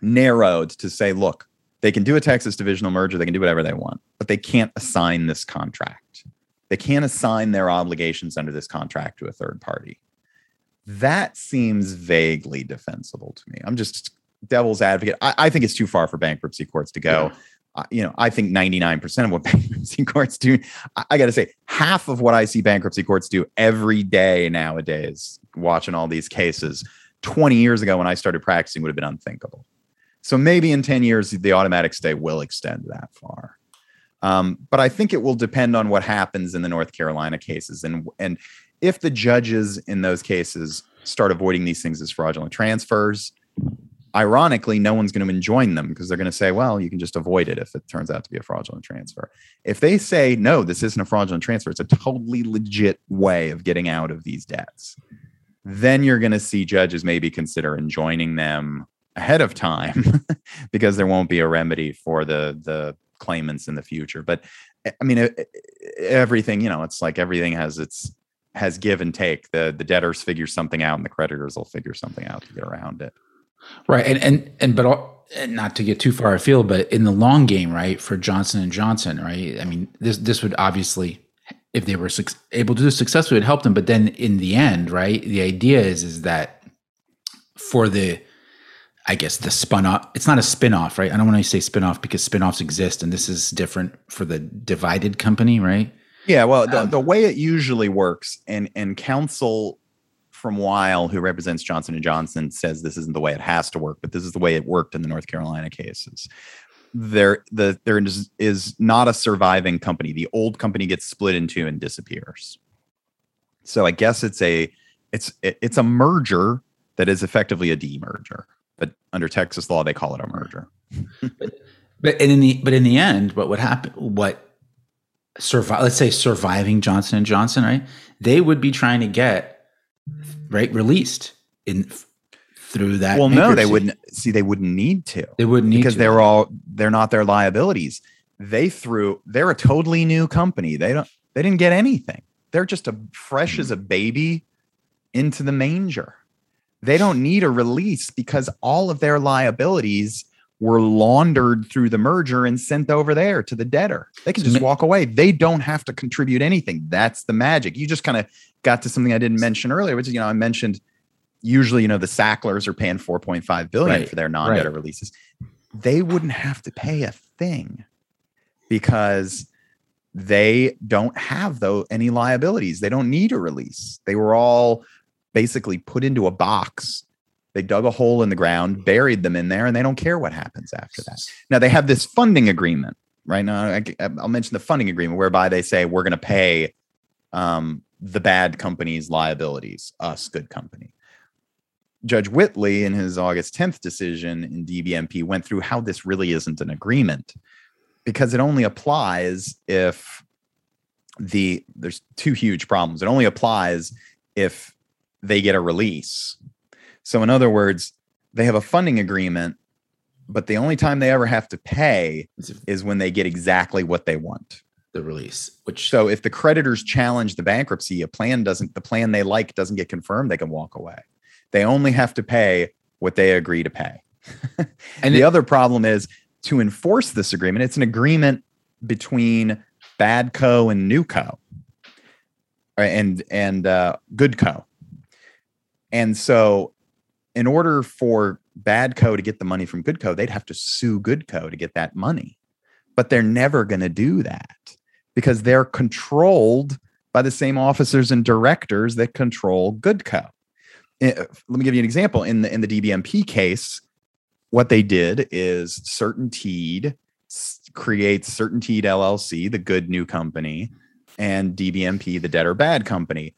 narrowed to say, look, they can do a Texas divisional merger, they can do whatever they want, but they can't assign this contract. They can't assign their obligations under this contract to a third party. That seems vaguely defensible to me. I'm just devil's advocate. I, I think it's too far for bankruptcy courts to go. Yeah. Uh, you know, I think 99% of what bankruptcy courts do, I, I got to say, half of what I see bankruptcy courts do every day nowadays, watching all these cases, 20 years ago when I started practicing would have been unthinkable. So maybe in 10 years, the automatic stay will extend that far. Um, but I think it will depend on what happens in the North Carolina cases. And, and if the judges in those cases start avoiding these things as fraudulent transfers, ironically, no one's going to enjoin them because they're going to say, well, you can just avoid it if it turns out to be a fraudulent transfer. If they say, no, this isn't a fraudulent transfer, it's a totally legit way of getting out of these debts then you're going to see judges maybe consider enjoining them ahead of time because there won't be a remedy for the the claimants in the future but eh, i mean everything you know it's like everything has its has give and take the the debtors figure something out and the creditors will figure something out to get around it right and and and but all, and not to get too far afield but in the long game right for johnson and johnson right i mean this this would obviously if they were su- able to do successfully, it helped them. But then in the end, right, the idea is is that for the, I guess the spun off, it's not a spin off, right? I don't want to say spin off because spin offs exist, and this is different for the divided company, right? Yeah, well, the, um, the way it usually works, and and counsel from Weil, who represents Johnson and Johnson, says this isn't the way it has to work, but this is the way it worked in the North Carolina cases. There, the there is, is not a surviving company. The old company gets split into and disappears. So I guess it's a it's it, it's a merger that is effectively a demerger, but under Texas law they call it a merger. but, but in the but in the end, what would happen? What survive? Let's say surviving Johnson and Johnson, right? They would be trying to get right released in through that. Well, no, they wouldn't. See, they wouldn't need to. They wouldn't need because to. they're all they're not their liabilities. They threw. They're a totally new company. They don't. They didn't get anything. They're just a fresh as a baby into the manger. They don't need a release because all of their liabilities were laundered through the merger and sent over there to the debtor. They can just walk away. They don't have to contribute anything. That's the magic. You just kind of got to something I didn't mention earlier, which is, you know, I mentioned usually, you know, the Sacklers are paying 4.5 billion Right, for their non-debtor right. releases. They wouldn't have to pay a thing because they don't have though any liabilities. They don't need a release. They were all basically put into a box. They dug a hole in the ground, buried them in there, and they don't care what happens after that. Now they have this funding agreement, right? Now I, will mention the funding agreement whereby they say we're going to pay um, the bad company's liabilities, us, good company. Judge Whitley, in his August 10th decision in DBMP, went through how this really isn't an agreement because it only applies if the there's two huge problems. It only applies if they get a release. So, in other words, they have a funding agreement, but the only time they ever have to pay is when they get exactly what they want. the release, which So, if the creditors challenge the bankruptcy, a plan doesn't, the plan they like doesn't get confirmed, they can walk away. They only have to pay what they agree to pay. and the it- other problem is to enforce this agreement, it's an agreement between bad co and new co and and uh, Goodco. And so, in order for bad co to get the money from good co, they'd have to sue good co to get that money. But they're never going to do that because they're controlled by the same officers and directors that control good co. Eh, let me give you an example. In the in the DBMP case, what they did is Certainteed creates Certainteed LLC, the good new company, and DBMP, the debtor bad company.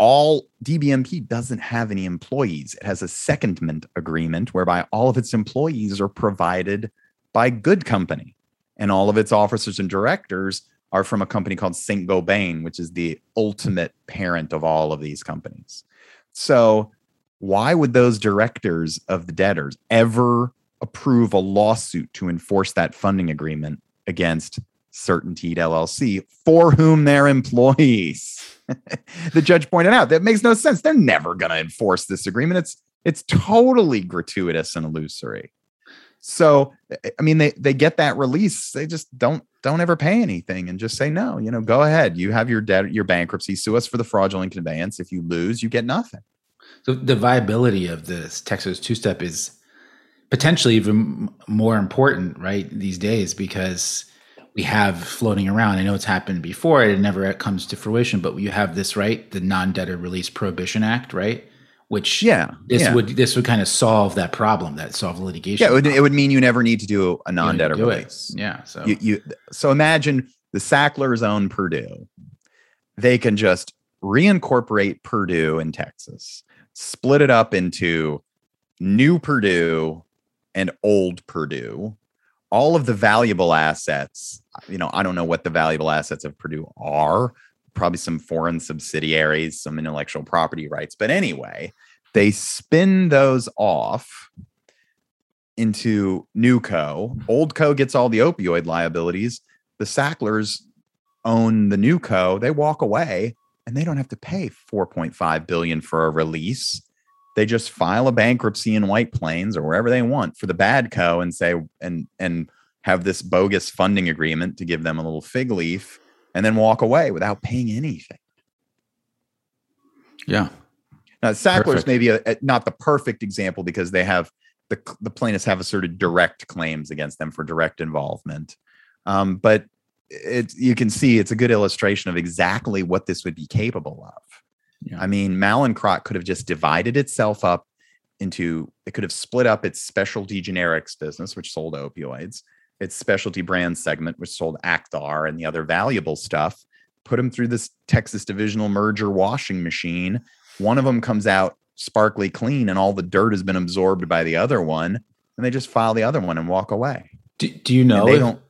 All DBMP doesn't have any employees. It has a secondment agreement whereby all of its employees are provided by good company, and all of its officers and directors are from a company called Saint Gobain, which is the ultimate parent of all of these companies. So, why would those directors of the debtors ever approve a lawsuit to enforce that funding agreement against Certainteed LLC, for whom they're employees? the judge pointed out that makes no sense. They're never going to enforce this agreement. It's it's totally gratuitous and illusory. So, I mean, they they get that release. They just don't don't ever pay anything and just say no. You know, go ahead. You have your debt, your bankruptcy. Sue us for the fraudulent conveyance. If you lose, you get nothing. So the viability of this Texas two step is potentially even more important, right, these days because we have floating around. I know it's happened before; it never comes to fruition. But you have this, right, the Non-Debtor Release Prohibition Act, right, which Yeah, this yeah. would this would kind of solve that problem, that solve litigation. Yeah, it would, it would mean you never need to do a non-debtor do it. release. Yeah. So You, you so imagine the Sacklers own Purdue. They can just reincorporate Purdue in Texas, split it up into new Purdue and old Purdue. All of the valuable assets, you know, I don't know what the valuable assets of Purdue are. Probably some foreign subsidiaries, some intellectual property rights. But anyway, they spin those off into new co. Old co gets all the opioid liabilities. The Sacklers own the new co. They walk away and they don't have to pay 4.5 billion for a release. They just file a bankruptcy in White Plains or wherever they want for the bad co and say and and have this bogus funding agreement to give them a little fig leaf and then walk away without paying anything. yeah, Now, Sacklers Perfect. may be a, a- not the perfect example because they have the the plaintiffs have asserted direct claims against them for direct involvement, um, but it you can see it's a good illustration of exactly what this would be capable of. I mean, Mallinckrodt could have just divided itself up into it could have split up its specialty generics business, which sold opioids, its specialty brand segment, which sold Acthar and the other valuable stuff, put them through this Texas divisional merger washing machine. One of them comes out sparkly clean and all the dirt has been absorbed by the other one, and they just file the other one and walk away. Do, do you know? And they if- don't.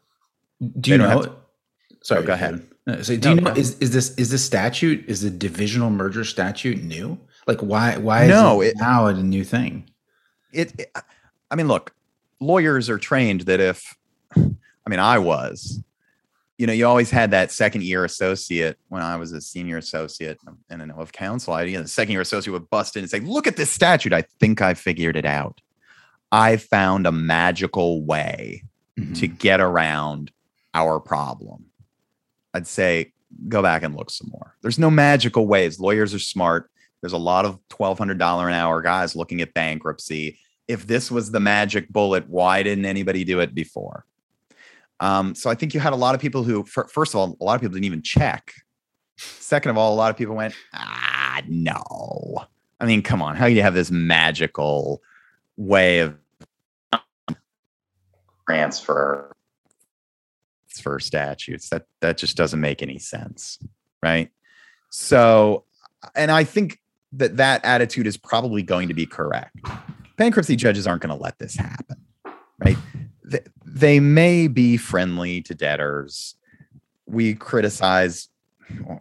Do you know? have sorry, Oh, go ahead. So do No, you know is, is this is this statute is the divisional merger statute new? Like why why No, is it, it- now a new thing? it, it i mean look lawyers are trained that if i mean i was you know you always had that second year associate when i was a senior associate and an of counsel i you know the second year associate would bust in and say look at this statute i think i figured it out i found a magical way Mhm. to get around our problem i'd say go back and look some more. There's no magical ways. Lawyers are smart. There's a lot of $1200 an hour guys looking at bankruptcy. If this was the magic bullet why didn't anybody do it before? Um, so i think you had a lot of people who fir- first of all a lot of people didn't even check. Second of all a lot of people went ah no. I mean come on. How do you have this magical way of transfer for statutes. That that just doesn't make any sense right? So and i think that that attitude is probably going to be correct. Bankruptcy judges aren't going to let this happen right? They, they may be friendly to debtors. We criticize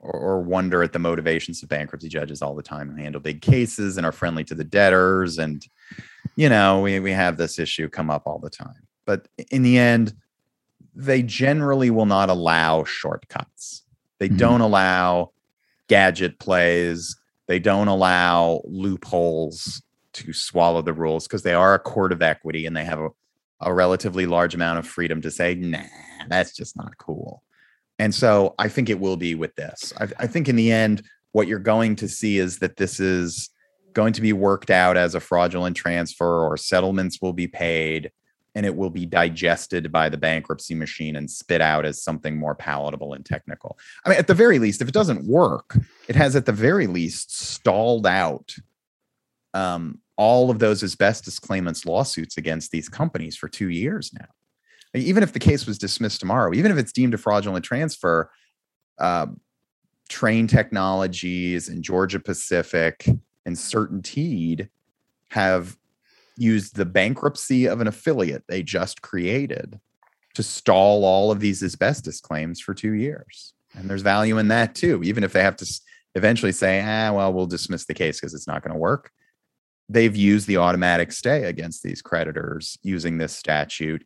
or, wonder at the motivations of bankruptcy judges all the time and handle big cases and are friendly to the debtors. And you know we, we have this issue come up all the time. But in the end they generally will not allow shortcuts. They Mhm. don't allow gadget plays. They don't allow loopholes to swallow the rules because they are a court of equity and they have a, a relatively large amount of freedom to say nah that's just not cool. And so i think it will be with this. I, I think in the end what you're going to see is that this is going to be worked out as a fraudulent transfer or settlements will be paid and it will be digested by the bankruptcy machine and spit out as something more palatable and technical. I mean, at the very least, if it doesn't work, it has at the very least stalled out um, all of those asbestos claimants' lawsuits against these companies for two years now. Even if the case was dismissed tomorrow, even if it's deemed a fraudulent transfer, uh, Trane Technologies and Georgia Pacific and Certainteed have used the bankruptcy of an affiliate they just created to stall all of these asbestos claims for two years. And there's value in that too, even if they have to eventually say, ah, well, we'll dismiss the case because it's not going to work. They've used the automatic stay against these creditors using this statute,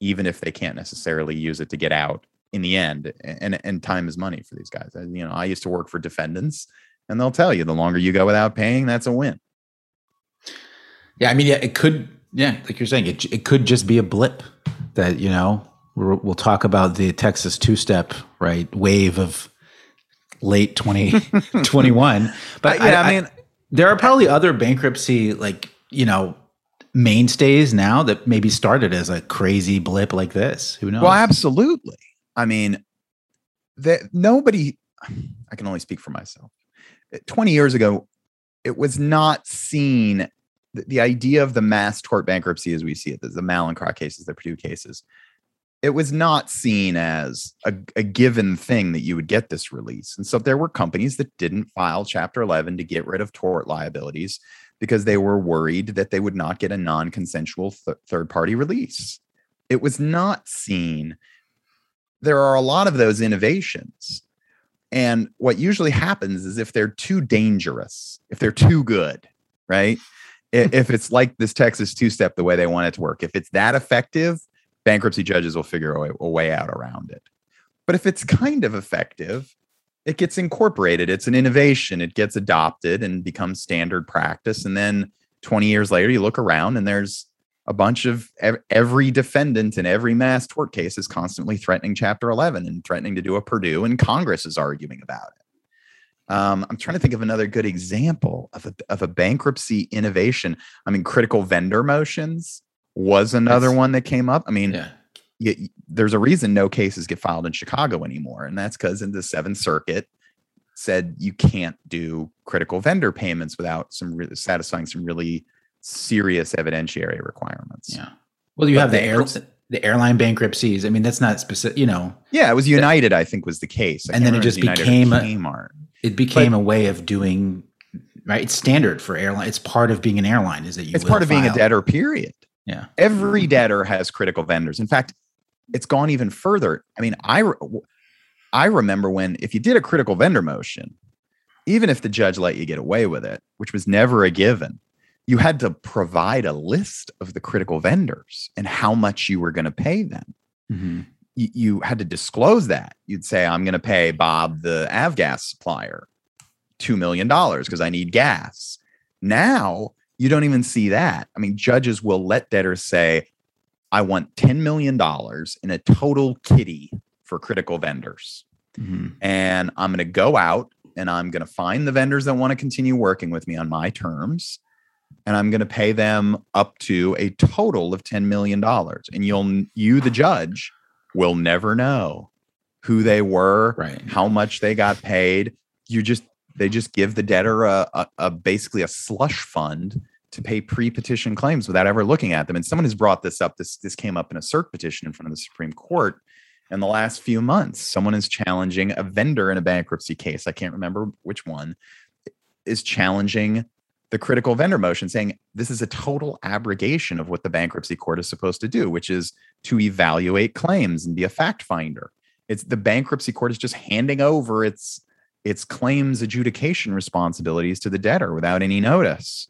even if they can't necessarily use it to get out in the end. And, and time is money for these guys. You know, I used to work for defendants, and they'll tell you the longer you go without paying, that's a win. Yeah, I mean, yeah, it could. Yeah, like you're saying, it it could just be a blip that you know we're, we'll talk about the Texas two step right wave of late 2021. but uh, yeah, I mean, there are probably other bankruptcy like you know mainstays now that maybe started as a crazy blip like this. Who knows? Well, absolutely. I mean, that nobody. I can only speak for myself. Twenty years ago, it was not seen. The, idea of the mass tort bankruptcy, as we see it, the, the Mallinckrodt cases, the Purdue cases, it was not seen as a, a given thing that you would get this release. And so there were companies that didn't file Chapter 11 to get rid of tort liabilities because they were worried that they would not get a non consensual th- third party release. It was not seen. There are a lot of those innovations. And what usually happens is if they're too dangerous, if they're too good, right? If it's like this Texas two step, the way they want it to work, if it's that effective, bankruptcy judges will figure a way, a way out around it. But if it's kind of effective, it gets incorporated. It's an innovation. It gets adopted and becomes standard practice. And then 20 years later, you look around and there's a bunch of ev- every defendant in every mass tort case is constantly threatening Chapter 11 and threatening to do a Purdue, and Congress is arguing about it. Um, I'm trying to think of another good example of a, of a bankruptcy innovation. I mean, critical vendor motions was another That's- one that came up. I mean, yeah. y- there's a reason no cases get filed in Chicago anymore, and that's because in the Seventh Circuit, said you can't do critical vendor payments without some re- satisfying some really serious evidentiary requirements. Yeah. Well, you But have the air, bankruptcy- the airline bankruptcies. I mean, that's not specific. You know, Yeah, it was United, I think, was the case. I And then it just became a- Kmart. It became a way of doing. Right, it's standard for airline. It's part of being an airline. Is that you? It's part of being a debtor. Period. Yeah. Every debtor has critical vendors. In fact, it's gone even further. I mean, I I remember when if you did a critical vendor motion, even if the judge let you get away with it, which was never a given, you had to provide a list of the critical vendors and how much you were going to pay them. Mhm. You, you had to disclose that. You'd say, I'm going to pay Bob, the Avgas supplier, $2 million because I need gas. Now you don't even see that. I mean, judges will let debtors say, I want $10 million in a total kitty for critical vendors Mhm. and I'm going to go out and I'm going to find the vendors that want to continue working with me on my terms and I'm going to pay them up to a total of 10 million dollars and you'll you the judge will never know who they were Right. how much they got paid. You just they just give the debtor a, a, a basically a slush fund to pay pre-petition claims without ever looking at them. And someone has brought this up this this came up in a cert petition in front of the supreme court in the last few months. Someone is challenging a vendor in a bankruptcy case i can't remember which one is challenging the critical vendor motion saying this is a total abrogation of what the bankruptcy court is supposed to do which is to evaluate claims and be a fact finder it's the bankruptcy court is just handing over its its claims adjudication responsibilities to the debtor without any notice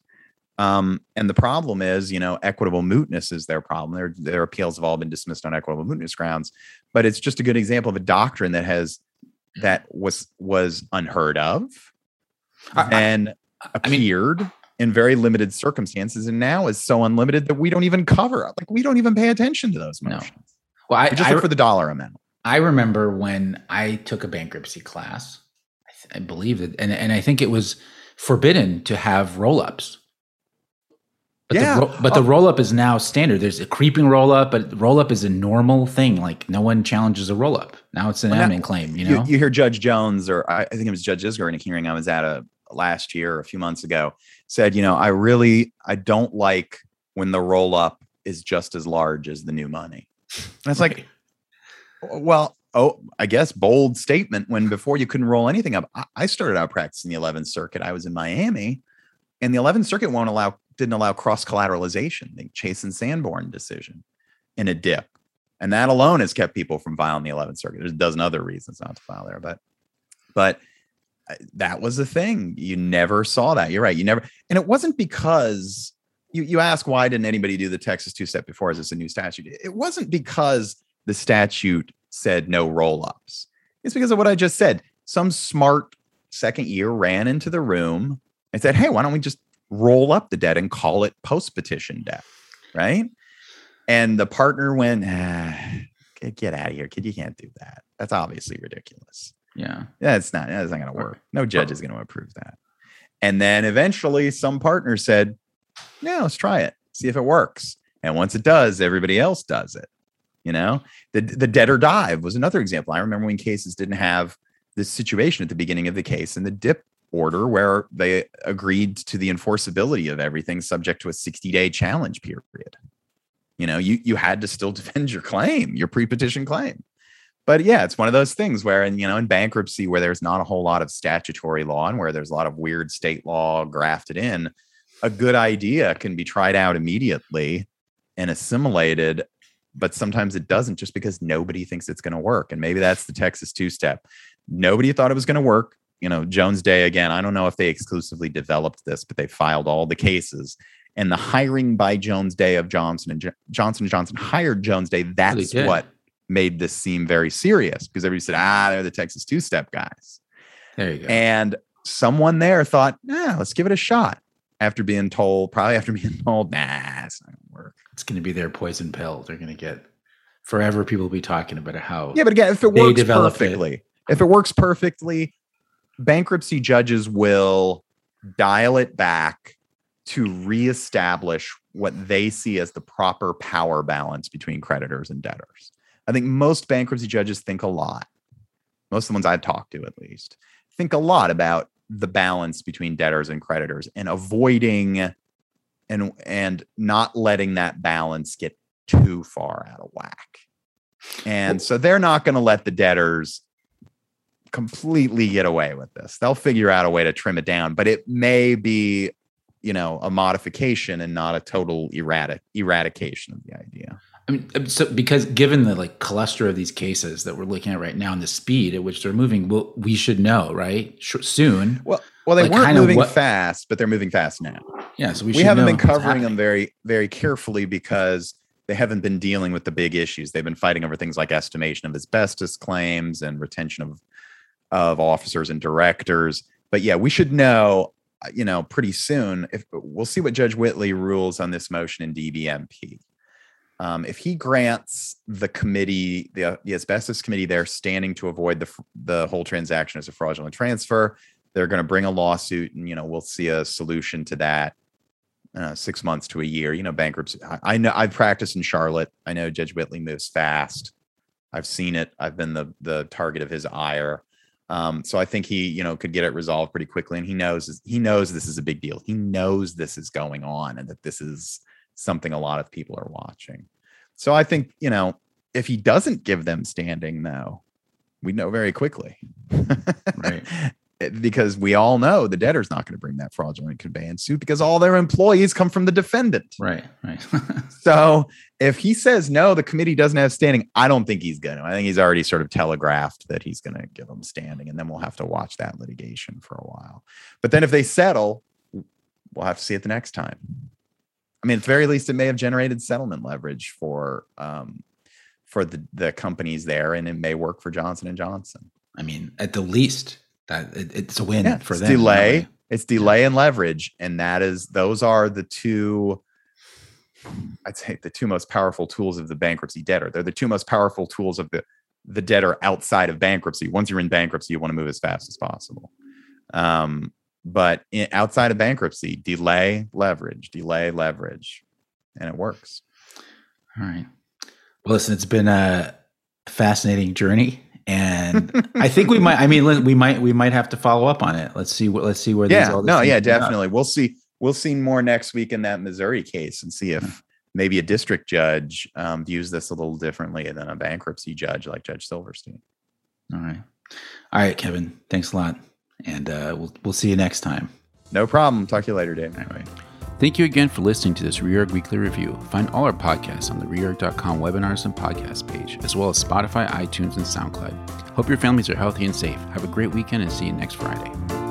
um, and the problem is, you know, equitable mootness is their problem. Their their appeals have all been dismissed on equitable mootness grounds. But it's just a good example of a doctrine that has that was was unheard of I- I- and I mean- appeared in very limited circumstances, and now is so unlimited that we don't even cover like we don't even pay attention to those No. motions. Well, I, We just I, look for the dollar amount. I remember when I took a bankruptcy class. I, th- I believe that, and and I think it was forbidden to have roll ups. But Yeah. the ro- but the Oh. roll up is now standard. There's a creeping roll up, but roll up is a normal thing. Like no one challenges a roll up. Now it's an Well, admin claim. You You, know. you hear Judge Jones, or I, I think it was Judge Isgur in a hearing I was at a last year, or a few months ago, said, you know, I really I don't like when the roll up is just as large as the new money. And it's like, well, oh, I guess bold statement when before you couldn't roll anything up. I, I started out practicing the 11th Circuit. I was in Miami, and the 11th Circuit won't allow didn't allow cross collateralization. The Chase and Sanborn decision in a dip, and that alone has kept people from filing the 11th Circuit. There's a dozen other reasons not to file there, but but that was the thing. You never saw that. You're right. You never, and it wasn't because you you ask why didn't anybody do the Texas two step before? Is this a new statute? It wasn't because the statute said no roll ups. It's because of what I just said. Some smart second year ran into the room and said, "Hey, why don't we just roll up the debt and call it post petition debt?" Right? And the partner went, ah, "Get, get out of here, kid! You can't do that. That's obviously ridiculous." Yeah. That's not that's not going to work. No judge is oh. going to approve that. And then eventually some partner said, "Yeah, let's try it. See if it works." And once it does, everybody else does it. You know? The the debtor dive was another example. I remember when cases didn't have this situation at the beginning of the case in the dip order where they agreed to the enforceability of everything subject to a 60-day challenge period. You know, you you had to still defend your claim, your pre-petition claim but yeah, it's one of those things where, in you know, in bankruptcy, where there's not a whole lot of statutory law and where there's a lot of weird state law grafted in, a good idea can be tried out immediately and assimilated, but sometimes it doesn't just because nobody thinks it's going to work. And maybe that's the Texas two step. Nobody thought it was going to work. You know, Jones Day again. I don't know if they exclusively developed this, but they filed all the cases. And the hiring by Jones Day of Johnson and Jo- Johnson and Johnson hired Jones Day. Oh, that's what made this seem very serious because everybody said, ah, they're the Texas two step guys. There you go. And someone there thought, yeah, let's give it a shot after being told, probably after being told, nah, it's not going to work. it's going to be their poison pill. They're going to get forever. People will be talking about how. Yeah, but again, if it works developed it. perfectly, if it works perfectly, bankruptcy judges will dial it back to reestablish what they see as the proper power balance between creditors and debtors. I think most bankruptcy judges think a lot. Most of the ones I've talked to, at least, think a lot about the balance between debtors and creditors and avoiding and and not letting that balance get too far out of whack. And so they're not going to let the debtors completely get away with this. They'll figure out a way to trim it down, but it may be, you know, a modification and not a total erratic eradication of the idea. I mean, um, so because given the like cluster of these cases that we're looking at right now and the speed at which they're moving, well, we should know, right? Sh- soon. Well, well, they Like, weren't moving what- fast, but they're moving fast now. Yeah, so we, We, haven't been covering them very, very carefully because they haven't been dealing with the big issues. They've been fighting over things like estimation of asbestos claims and retention of of officers and directors. But yeah, we should know, uh, you know, pretty soon. If we'll see what Judge Whitley rules on this motion in DBMP. Um, if he grants the committee, the, the asbestos committee, they're standing to avoid the the whole transaction as a fraudulent transfer. They're going to bring a lawsuit, and you know we'll see a solution to that. Uh, six months to a year, you know, bankruptcy. I, I know I've practiced in Charlotte. I know Judge Whitley moves fast. I've seen it. I've been the the target of his ire. Um, so I think he, you know, could get it resolved pretty quickly. And he knows he knows this is a big deal. He knows this is going on and that this is something a lot of people are watching. So I think, you know, if he doesn't give them standing, though, we know very quickly. Right. Because we all know the debtor's not going to bring that fraudulent conveyance suit because all their employees come from the defendant. Right, right. So if he says no, the committee doesn't have standing, I don't think he's going to. I think he's already sort of telegraphed that he's going to give them standing, and then we'll have to watch that litigation for a while. But then if they settle, we'll have to see it the next time. I mean, at the very least, it may have generated settlement leverage for um, for the the companies there, and it may work for Johnson and Johnson. I mean, at the least, that it, it's a win Yeah, for it's them. delay. way. It's delay and leverage, and that is those are the two. I'd say the two most powerful tools of the bankruptcy debtor. They're the two most powerful tools of the the debtor outside of bankruptcy. Once you're in bankruptcy, you want to move as fast as possible. Um, but in, outside of bankruptcy, delay, leverage, delay, leverage, and it works. All right. Well, listen, it's been a fascinating journey, and I think we might. I mean, we might we might have to follow up on it. Let's see what. Let's see where. these, Yeah, all no, yeah, definitely. We'll see. We'll see more next week in that Missouri case and see if maybe a district judge um, views this a little differently than a bankruptcy judge like Judge Silverstein. All right. All right, Kevin. Thanks a lot, and uh, we'll we'll see you next time. No problem. Talk to you later, Dave. All right. Thank you again for listening to this Reorg Weekly Review. Find all our podcasts on the reorg.com webinars and podcast page, as well as Spotify, iTunes, and SoundCloud. Hope your families are healthy and safe. Have a great weekend and see you next Friday.